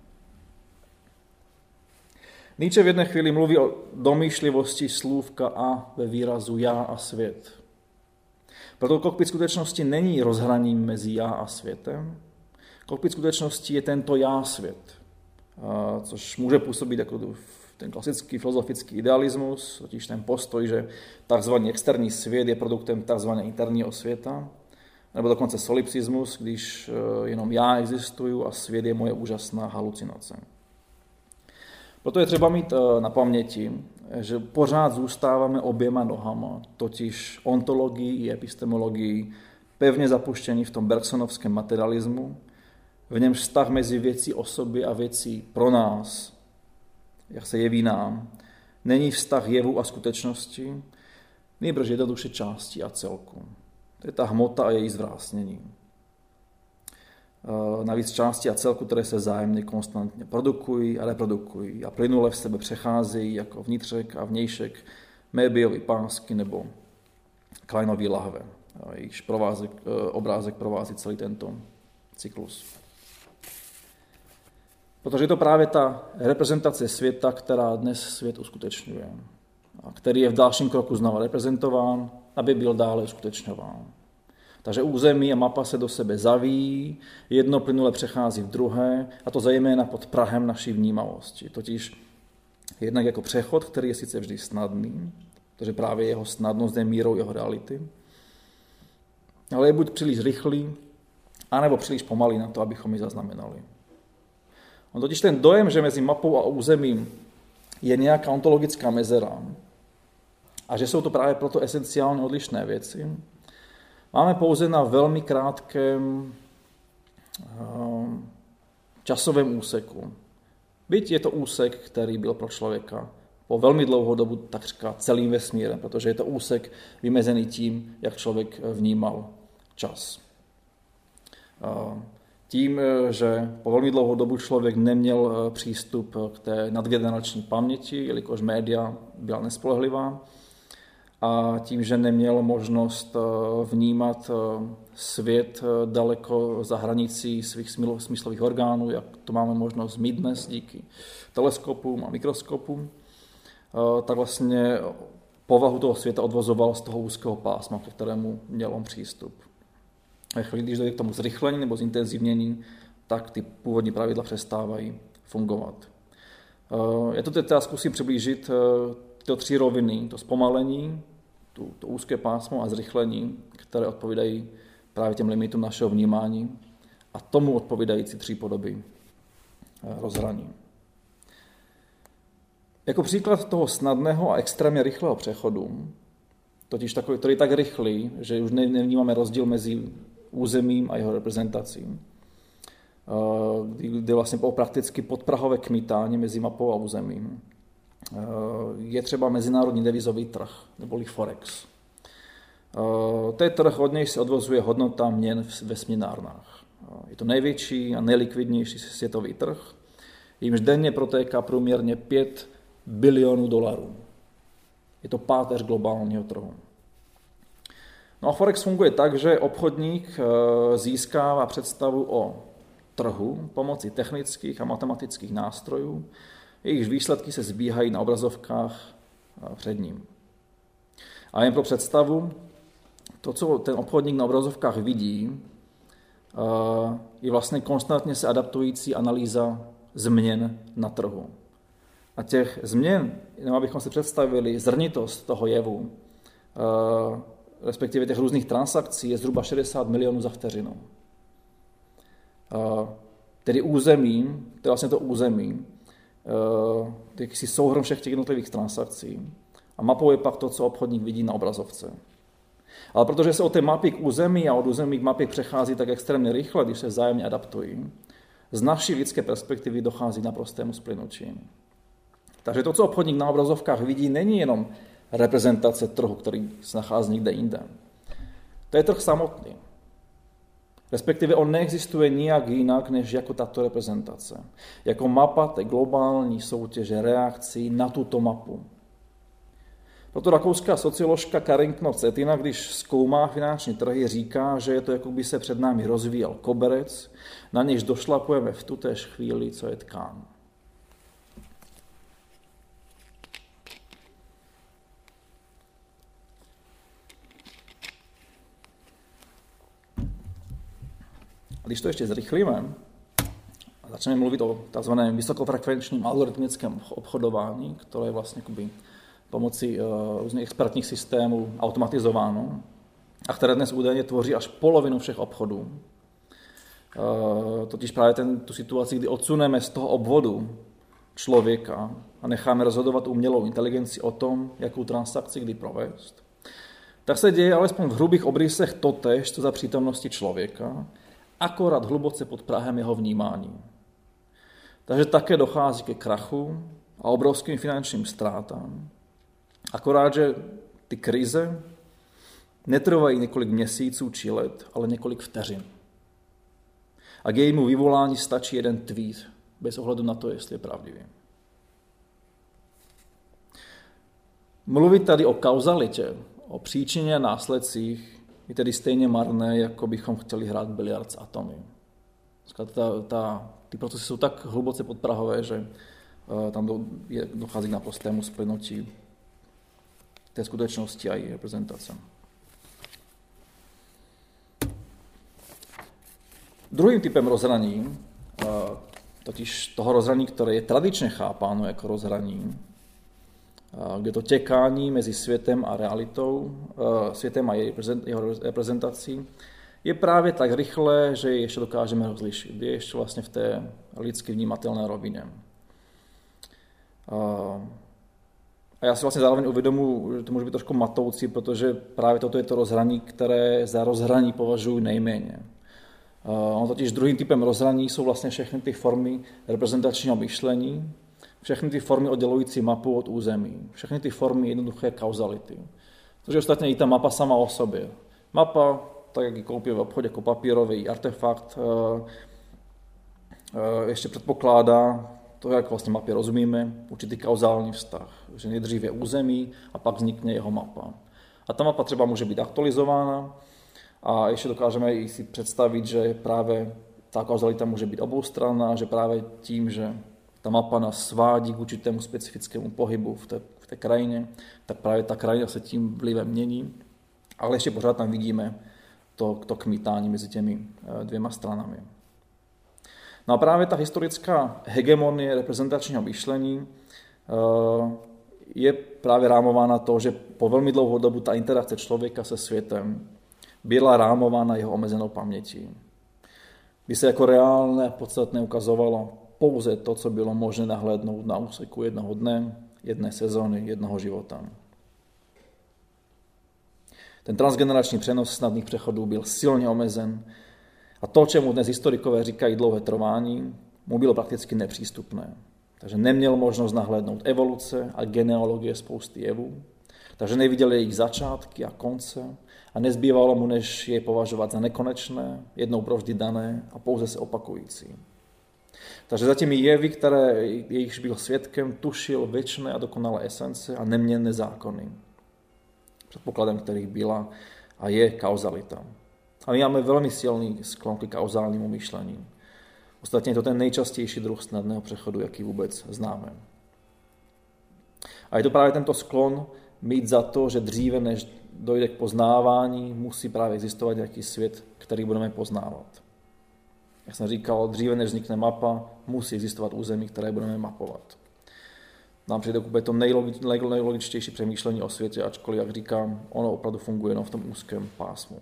Nietzsche v jedné chvíli mluví o domýšlivosti slůvka a ve výrazu já a svět. Proto kokpit skutečnosti není rozhraním mezi já a světem. Kokpit skutečnosti je tento já svět, což může působit jako ten klasický filozofický idealismus, totiž ten postoj, že tzv. externí svět je produktem tzv. interního světa, nebo dokonce solipsismus, když e, jenom já existuju a svět je moje úžasná halucinace. Proto je třeba mít e, na paměti, že pořád zůstáváme oběma nohama, totiž ontologii i epistemologii, pevně zapuštění v tom Bergsonovském materialismu, v němž vztah mezi věcí osoby a věcí pro nás, jak se jeví nám, není vztah jevu a skutečnosti, nejbrž jednoduše části a celku. To je ta hmota a její zvrásnění. Eh, navíc části a celku, které se zájemně konstantně produkují a reprodukují a plynule v sebe přecházejí jako vnitřek a vnějšek mébiový pásky nebo Kleinový lahve. Jejichž eh, obrázek provází celý tento cyklus. Protože je to právě ta reprezentace světa, která dnes svět uskutečňuje. A který je v dalším kroku znovu reprezentován, aby byl dále uskutečňován. Takže území a mapa se do sebe zavíjí, jedno plynule přechází v druhé, a to zejména pod Prahem naší vnímavosti. Totiž jednak jako přechod, který je sice vždy snadný, protože právě jeho snadnost je mírou jeho reality, ale je buď příliš rychlý, anebo příliš pomalý na to, abychom ji zaznamenali. On totiž ten dojem, že mezi mapou a územím je nějaká ontologická mezera a že jsou to právě proto esenciálně odlišné věci, máme pouze na velmi krátkém ehm, časovém úseku. Byť je to úsek, který byl pro člověka po velmi dlouhou dobu takřka celým vesmírem, protože je to úsek vymezený tím, jak člověk vnímal čas. Tím, že po velmi dlouhou dobu člověk neměl eh, přístup k té nadgenerační paměti, jelikož média byla nespolehlivá, a tím, že neměl možnost eh, vnímat eh, svět eh, daleko za hranicí svých smyslových orgánů, jak to máme možnost mít dnes díky teleskopům a mikroskopům, tak vlastně povahu toho světa odvozoval z toho úzkého pásma, ke kterému měl on přístup. Ve chvíli, když dojde k tomu zrychlení nebo zintenzivnění, tak ty původní pravidla přestávají fungovat. Já to teď zkusím přiblížit tyto tři roviny, to zpomalení, tu, to úzké pásmo a zrychlení, které odpovídají právě těm limitům našeho vnímání a tomu odpovídající tři podoby eh, rozhraní. Jako příklad toho snadného a extrémně rychlého přechodu, totiž takový, který je tak rychlý, že už nevnímáme rozdíl mezi územím a jeho reprezentací, eh, kdy, kdy vlastně po prakticky podprahové kmitání mezi mapou a územím. Eh, je třeba mezinárodní devizový trh, neboli Forex. Eh, to je trh, od něj se odvozuje hodnota měn ve směnárnách. Je to největší a nejlikvidnější světový trh, jimž denně protéká průměrně 5 bilionů dolarů. Je to páteř globálního trhu. No a Forex funguje tak, že obchodník získává představu o trhu pomocí technických a matematických nástrojů, jejichž výsledky se zbíhají na obrazovkách před ním. A jen pro představu, to, co ten obchodník na obrazovkách vidí, je vlastně konstantně se adaptující analýza změn na trhu. A těch změn, jenom abychom si představili zrnitost toho jevu, respektive těch různých transakcí, je zhruba 60 milionů za vteřinu. Tedy území, to je vlastně to území, Eh, jakýsi souhrn všech těch jednotlivých transakcí. A mapou je pak to, co obchodník vidí na obrazovce. Ale protože se o té mapy k území a od území k mapě přechází tak extrémně rychle, když se vzájemně adaptují, z naší lidské perspektivy dochází na prostému splynutí. Takže to, co obchodník na obrazovkách vidí, není jenom reprezentace trhu, který se nachází někde jinde, To je trh samotný. Respektive on neexistuje nijak jinak, než jako tato reprezentace. Jako mapa té globální soutěže reakcí na tuto mapu. Proto rakouská socioložka Karin Knov-Cetina, když zkoumá finanční trhy, říká, že je to, jako by se před námi rozvíjel koberec, na nějž došlapujeme v tutéž chvíli, co je tkán. Když to ještě zrychlíme a začneme mluvit o tzv. vysokofrekvenčním algoritmickém obchodování, které je vlastně pomocí uh, různých expertních systémů automatizováno a které dnes údajně tvoří až polovinu všech obchodů. Uh, totiž právě ten, tu situaci, kdy odsuneme z toho obvodu člověka a necháme rozhodovat umělou inteligenci o tom, jakou transakci kdy provést, tak se děje alespoň v hrubých obrysech totež, co za přítomnosti člověka, akorát hluboce pod Prahem jeho vnímání. Takže také dochází ke krachu a obrovským finančním ztrátám. Akorát, že ty krize netrvají několik měsíců či let, ale několik vteřin. A k jejímu vyvolání stačí jeden tweet, bez ohledu na to, jestli je pravdivý. Mluvit tady o kauzalitě, o příčině a následcích je tedy stejně marné, jako bychom chtěli hrát biliard s atomy. Ta, ta, ty procesy jsou tak hluboce podprahové, že uh, tam do, je, dochází k naprostému splynutí té skutečnosti a její reprezentace. Druhým typem rozhraní, uh, totiž toho rozhraní, které je tradičně chápáno jako rozhraní, kde to těkání mezi světem a realitou, světem a jeho reprezentací, je právě tak rychlé, že ji ještě dokážeme rozlišit. Je ještě vlastně v té lidsky vnímatelné rovině. A já si vlastně zároveň uvědomuji, že to může být trošku matoucí, protože právě toto je to rozhraní, které za rozhraní považuji nejméně. On totiž druhým typem rozhraní jsou vlastně všechny ty formy reprezentačního myšlení, všechny ty formy oddělující mapu od území, všechny ty formy jednoduché kauzality. Což je ostatně i ta mapa sama o sobě. Mapa, tak jak ji koupí v obchodě jako papírový artefakt, eh, eh, ještě předpokládá to, jak vlastně mapě rozumíme, určitý kauzální vztah, že nejdříve území a pak vznikne jeho mapa. A ta mapa třeba může být aktualizována a ještě dokážeme i si představit, že právě ta kauzalita může být oboustranná, že právě tím, že ta mapa nás svádí k určitému specifickému pohybu v té, v té krajině, tak právě ta krajina se tím vlivem mění, ale ještě pořád tam vidíme to, to kmítání mezi těmi eh, dvěma stranami. No a právě ta historická hegemonie reprezentačního myšlení eh, je právě rámována to, že po velmi dlouhou dobu ta interakce člověka se světem byla rámována jeho omezenou pamětí. By se jako reálné podstatné ukazovalo pouze to, co bylo možné nahlédnout na úseku jednoho dne, jedné sezóny, jednoho života. Ten transgenerační přenos snadných přechodů byl silně omezen a to, čemu dnes historikové říkají dlouhé trvání, mu bylo prakticky nepřístupné. Takže neměl možnost nahlédnout evoluce a genealogie spousty jevů, takže neviděl jejich začátky a konce a nezbývalo mu, než je považovat za nekonečné, jednou provždy dané a pouze se opakující. Takže za těmi jevy, které jejichž byl svědkem, tušil věčné a dokonalé esence a neměnné zákony. Předpokladem kterých byla a je kauzalita. A my máme velmi silný sklon k kauzálnímu myšlení. Ostatně je to ten nejčastější druh snadného přechodu, jaký vůbec známe. A je to právě tento sklon mít za to, že dříve, než dojde k poznávání, musí právě existovat nějaký svět, který budeme poznávat. Jak jsem říkal, dříve než vznikne mapa, musí existovat území, které budeme mapovat. Nám přijde úplně to nejlogičtější přemýšlení o světě, ačkoliv, jak říkám, ono opravdu funguje jenom v tom úzkém pásmu.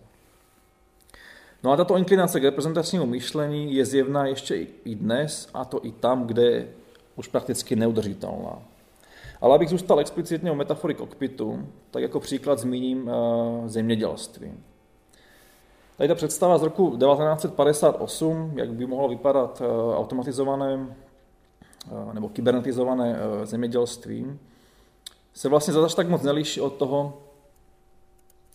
No a tato inklinace k reprezentačnímu myšlení je zjevná ještě i dnes, a to i tam, kde je už prakticky neudržitelná. Ale abych zůstal explicitně o metafory kokpitu, tak jako příklad zmíním uh, zemědělství. Tady ta představa z roku 1958, jak by mohlo vypadat eh, automatizované eh, nebo kybernetizované eh, zemědělství, se vlastně zase tak moc neliší od toho,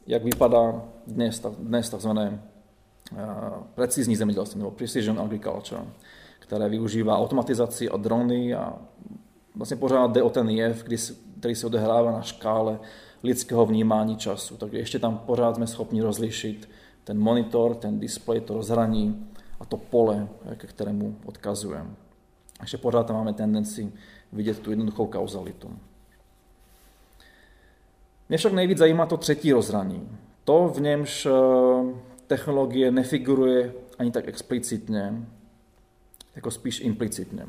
jak vypadá dnes, dnes takzvané precízní zemědělství, nebo precision agriculture, které využívá automatizaci a drony a vlastně pořád jde o ten jev, který se odehrává na škále lidského vnímání času. Takže ještě tam pořád jsme schopni rozlišit ten monitor, ten display, to rozhraní a to pole, ke kterému odkazujeme. Ještě pořád tam máme tendenci vidět tu jednoduchou kauzalitu. Mě však nejvíc zajímá to třetí rozhraní. To, v němž eh, technologie nefiguruje ani tak explicitně, jako spíš implicitně.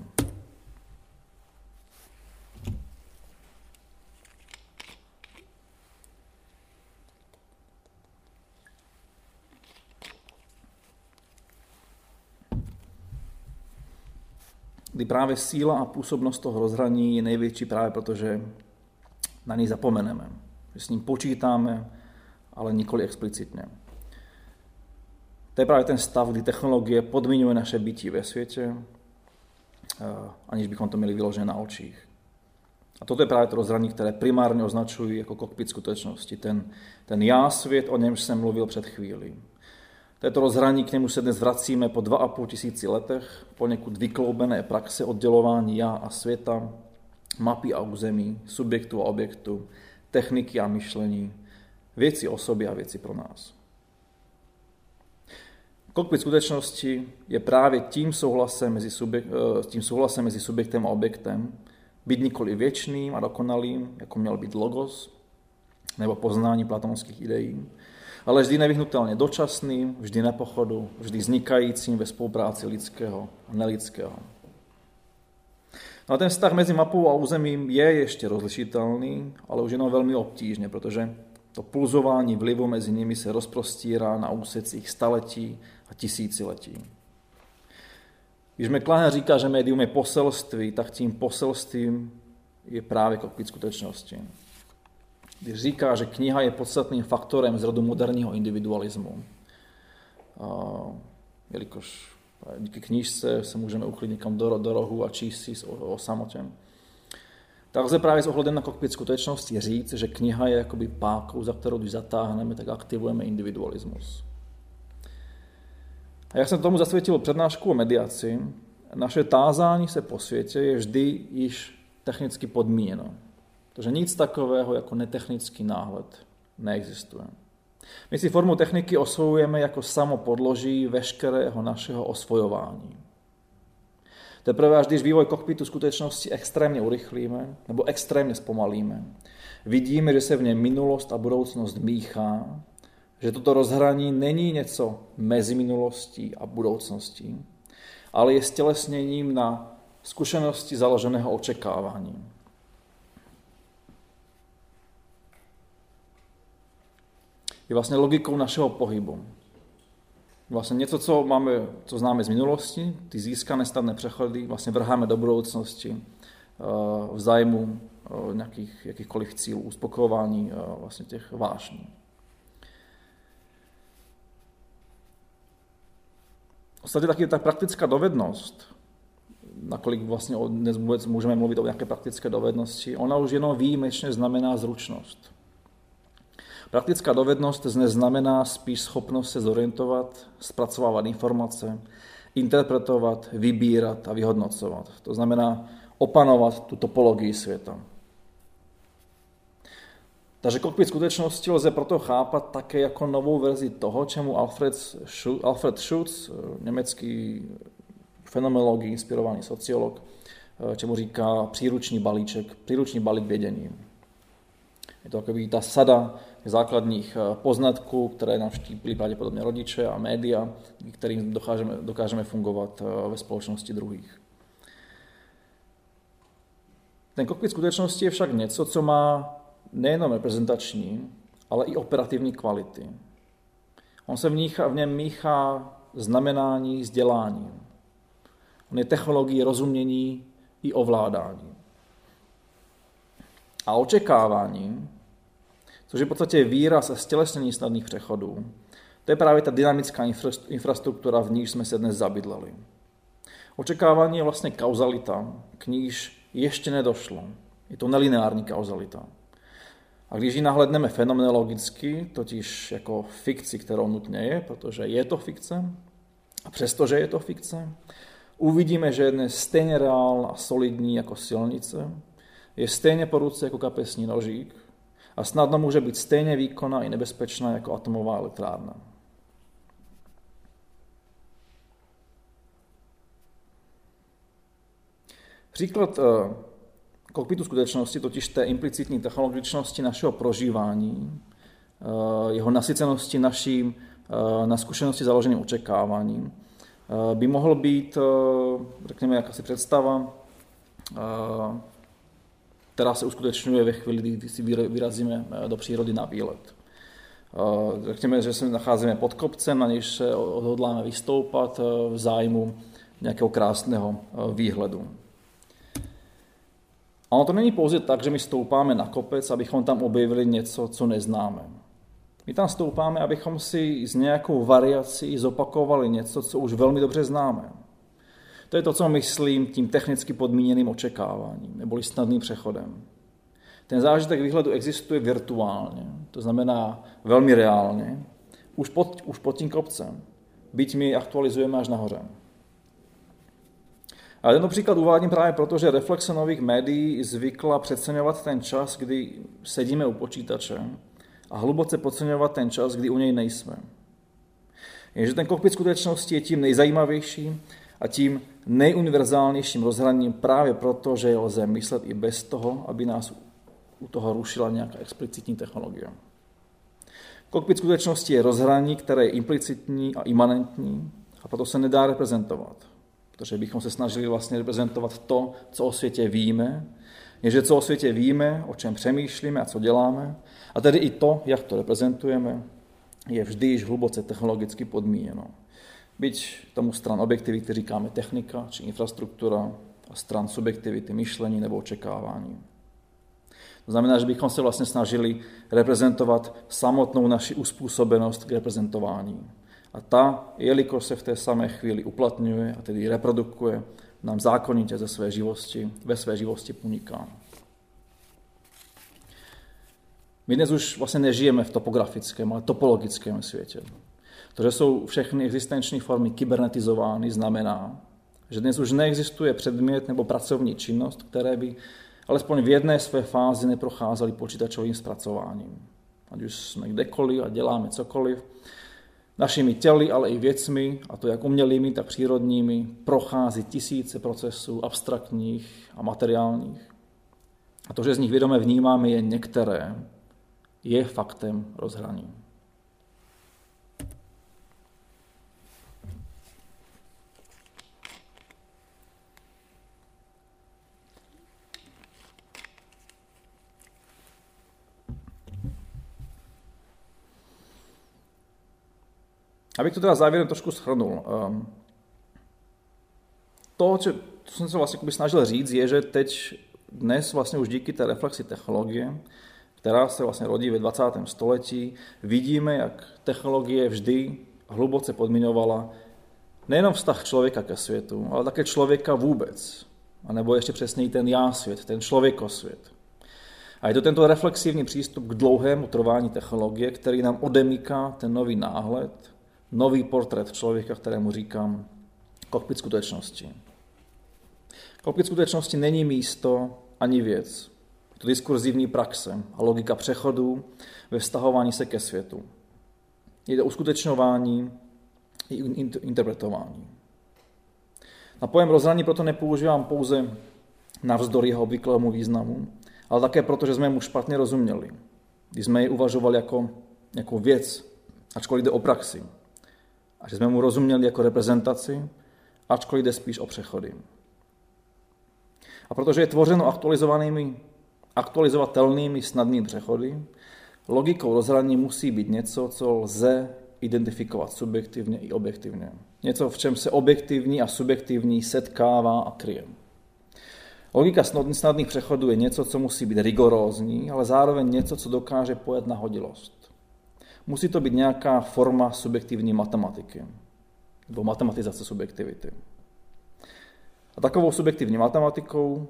Kdy právě síla a působnost toho rozhraní je největší právě protože na něj zapomeneme. Že s ním počítáme, ale nikoli explicitně. To je právě ten stav, kdy technologie podmiňuje naše bytí ve světě, eh, aniž bychom to měli vyložené na očích. A toto je právě to rozhraní, které primárně označují jako kokpit skutečnosti. Ten, ten já svět, o němž jsem mluvil před chvílí. Této rozhraní k němu se dnes vracíme po dva a půl tisíci letech, po někud vykloubené praxe oddělování já a světa, mapy a území, subjektu a objektu, techniky a myšlení, věci o sobě a věci pro nás. Kokpit skutečnosti je právě tím souhlasem mezi, subjek, eh, tím souhlasem mezi subjektem a objektem, být nikoli věčným a dokonalým, jako měl být logos, nebo poznání platonských ideí, ale vždy nevyhnutelně dočasným, vždy nepochodu, vždy vznikajícím ve spolupráci lidského a nelidského. No a ten vztah mezi mapou a územím je ještě rozlišitelný, ale už jenom velmi obtížně, protože to pulzování vlivu mezi nimi se rozprostírá na úsecích staletí a tisíciletí. Když McLaren říká, že médium je poselství, tak tím poselstvím je právě kokpit skutečnosti když říká, že kniha je podstatným faktorem z rodu moderního individualismu. A, jelikož díky knížce se můžeme uklidnit někam do, do rohu a číst si o, o samotě. Tak lze právě s ohledem na kokpit skutečnosti říct, že kniha je jakoby pákou, za kterou když zatáhneme, tak aktivujeme individualismus. A jak jsem tomu zasvětil přednášku o mediaci, naše tázání se po světě je vždy již technicky podmíněno. Protože nic takového jako netechnický náhled neexistuje. My si formu techniky osvojujeme jako samo podloží veškerého našeho osvojování. Teprve až když vývoj kokpitu skutečnosti extrémně urychlíme nebo extrémně zpomalíme, vidíme, že se v něm minulost a budoucnost míchá, že toto rozhraní není něco mezi minulostí a budoucností, ale je stělesněním na zkušenosti založeného očekávání. Je vlastně logikou našeho pohybu. Vlastně něco, co, máme, co známe z minulosti, ty získané stavné přechody, vlastně vrháme do budoucnosti eh, v zájmu eh, nějakých jakýchkoliv cílů, uspokojování eh, vlastně těch vášní. Ostatně taky ta praktická dovednost, nakolik vlastně dnes vůbec můžeme mluvit o nějaké praktické dovednosti, ona už jenom výjimečně znamená zručnost. Praktická dovednost znamená spíš schopnost se zorientovat, zpracovávat informace, interpretovat, vybírat a vyhodnocovat. To znamená opanovat tu topologii světa. Takže kokpit skutečnosti lze proto chápat také jako novou verzi toho, čemu Alfred, Alfred Schutz, německý fenomenologií inspirovaný sociolog, čemu říká příruční balíček, příruční balík vědění. Je to takový ta sada základních eh, poznatků, které nám vštípili pravděpodobně rodiče a média, kterým dokážeme, dokážeme fungovat eh, ve společnosti druhých. Ten kokpit skutečnosti je však něco, co má nejenom reprezentační, ale i operativní kvality. On se v, nich, v něm míchá znamenání s děláním. On je technologií rozumění i ovládání. A očekávání což je v podstatě výraz stělesnění snadných přechodů. To je právě ta dynamická infrastruktura, v níž jsme se dnes zabydleli. Očekávání je vlastně kauzalita, k níž ještě nedošlo. Je to nelineární kauzalita. A když ji nahledneme fenomenologicky, totiž jako fikci, kterou nutně je, protože je to fikce, a přestože je to fikce, uvidíme, že je stejně reál a solidní jako silnice, je stejně po ruce jako kapesní nožík a snadno může být stejně výkonná i nebezpečná jako atomová elektrárna. Příklad eh, kokpitu skutečnosti, totiž té implicitní technologičnosti našeho prožívání, eh, jeho nasycenosti naším eh, na zkušenosti založeným očekáváním, by mohl být, řekněme, jakási představa, která se uskutečňuje ve chvíli, kdy si vyrazíme do přírody na výlet. Řekněme, že se nacházíme pod kopcem, na nějž se odhodláme vystoupat v zájmu nějakého krásného výhledu. A to není pouze tak, že my stoupáme na kopec, abychom tam objevili něco, co neznáme. My tam stoupáme, abychom si s nějakou variací zopakovali něco, co už velmi dobře známe. To je to, co myslím tím technicky podmíněným očekáváním, neboli snadným přechodem. Ten zážitek výhledu existuje virtuálně, to znamená velmi reálně, už pod, už pod tím kopcem, byť my aktualizujeme až nahoře. A tento příklad uvádím právě proto, že reflexe nových médií zvykla přeceňovat ten čas, kdy sedíme u počítače a hluboce podceňovat ten čas, kdy u něj nejsme. Jenže ten kokpit skutečnosti je tím nejzajímavějším a tím nejuniverzálnějším rozhraním právě proto, že je lze myslet i bez toho, aby nás u toho rušila nějaká explicitní technologie. Kokpit skutečnosti je rozhraní, které je implicitní a imanentní a proto se nedá reprezentovat protože bychom se snažili vlastně reprezentovat to, co o světě víme, je, co o světě víme, o čem přemýšlíme a co děláme, a tedy i to, jak to reprezentujeme, je vždy již hluboce technologicky podmíněno. Byť tomu stran objektivity říkáme technika či infrastruktura a stran subjektivity myšlení nebo očekávání. To znamená, že bychom se vlastně snažili reprezentovat samotnou naši uspůsobenost k reprezentování. A ta, jelikož se v té samé chvíli uplatňuje a tedy reprodukuje, nám zákonitě ze své živosti, ve své živosti uniká. My dnes už vlastně nežijeme v topografickém, ale topologickém světě. To, že jsou všechny existenční formy kybernetizovány, znamená, že dnes už neexistuje předmět nebo pracovní činnost, které by alespoň v jedné své fázi neprocházely počítačovým zpracováním. Ať už jsme kdekoliv a děláme cokoliv, Našimi těly, ale i věcmi, a to jak umělými, tak přírodními, prochází tisíce procesů abstraktních a materiálních. A to, že z nich vědomé vnímáme jen některé, je faktem rozhraní. Abych to teda závěrem trošku shrnul. Ehm, to, co, jsem se vlastně snažil říct, je, že teď dnes vlastně už díky té reflexi technologie, která se vlastně rodí ve 20. století, vidíme, jak technologie vždy hluboce podmiňovala nejenom vztah člověka ke světu, ale také člověka vůbec. A nebo ještě přesněji ten já svět, ten člověkosvět. A je to tento reflexivní přístup k dlouhému trvání technologie, který nám odemíká ten nový náhled, nový portrét člověka, kterému říkám kokpit skutečnosti. Kokpit skutečnosti není místo ani věc. Je to diskurzivní praxe a logika přechodu ve vztahování se ke světu. Je to uskutečňování i interpretování. Na pojem rozhraní proto nepoužívám pouze navzdory jeho obvyklému významu, ale také proto, že jsme mu špatně rozuměli. Když jsme ji uvažovali jako, jako věc, ačkoliv jde o praxi a že jsme mu rozuměli jako reprezentaci, ačkoliv jde spíš o přechody. A protože je tvořeno aktualizovanými, aktualizovatelnými snadnými přechody, logikou rozhraní musí být něco, co lze identifikovat subjektivně i objektivně. Něco, v čem se objektivní a subjektivní setkává a kryje. Logika snadných přechodů je něco, co musí být rigorózní, ale zároveň něco, co dokáže pojet nahodilost. Musí to být nějaká forma subjektivní matematiky, nebo matematizace subjektivity. A takovou subjektivní matematikou,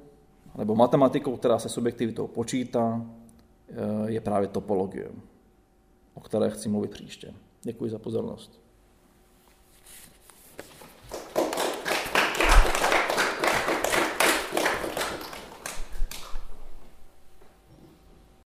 nebo matematikou, která se subjektivitou počítá, je právě topologie, o které chci mluvit příště. Děkuji za pozornost.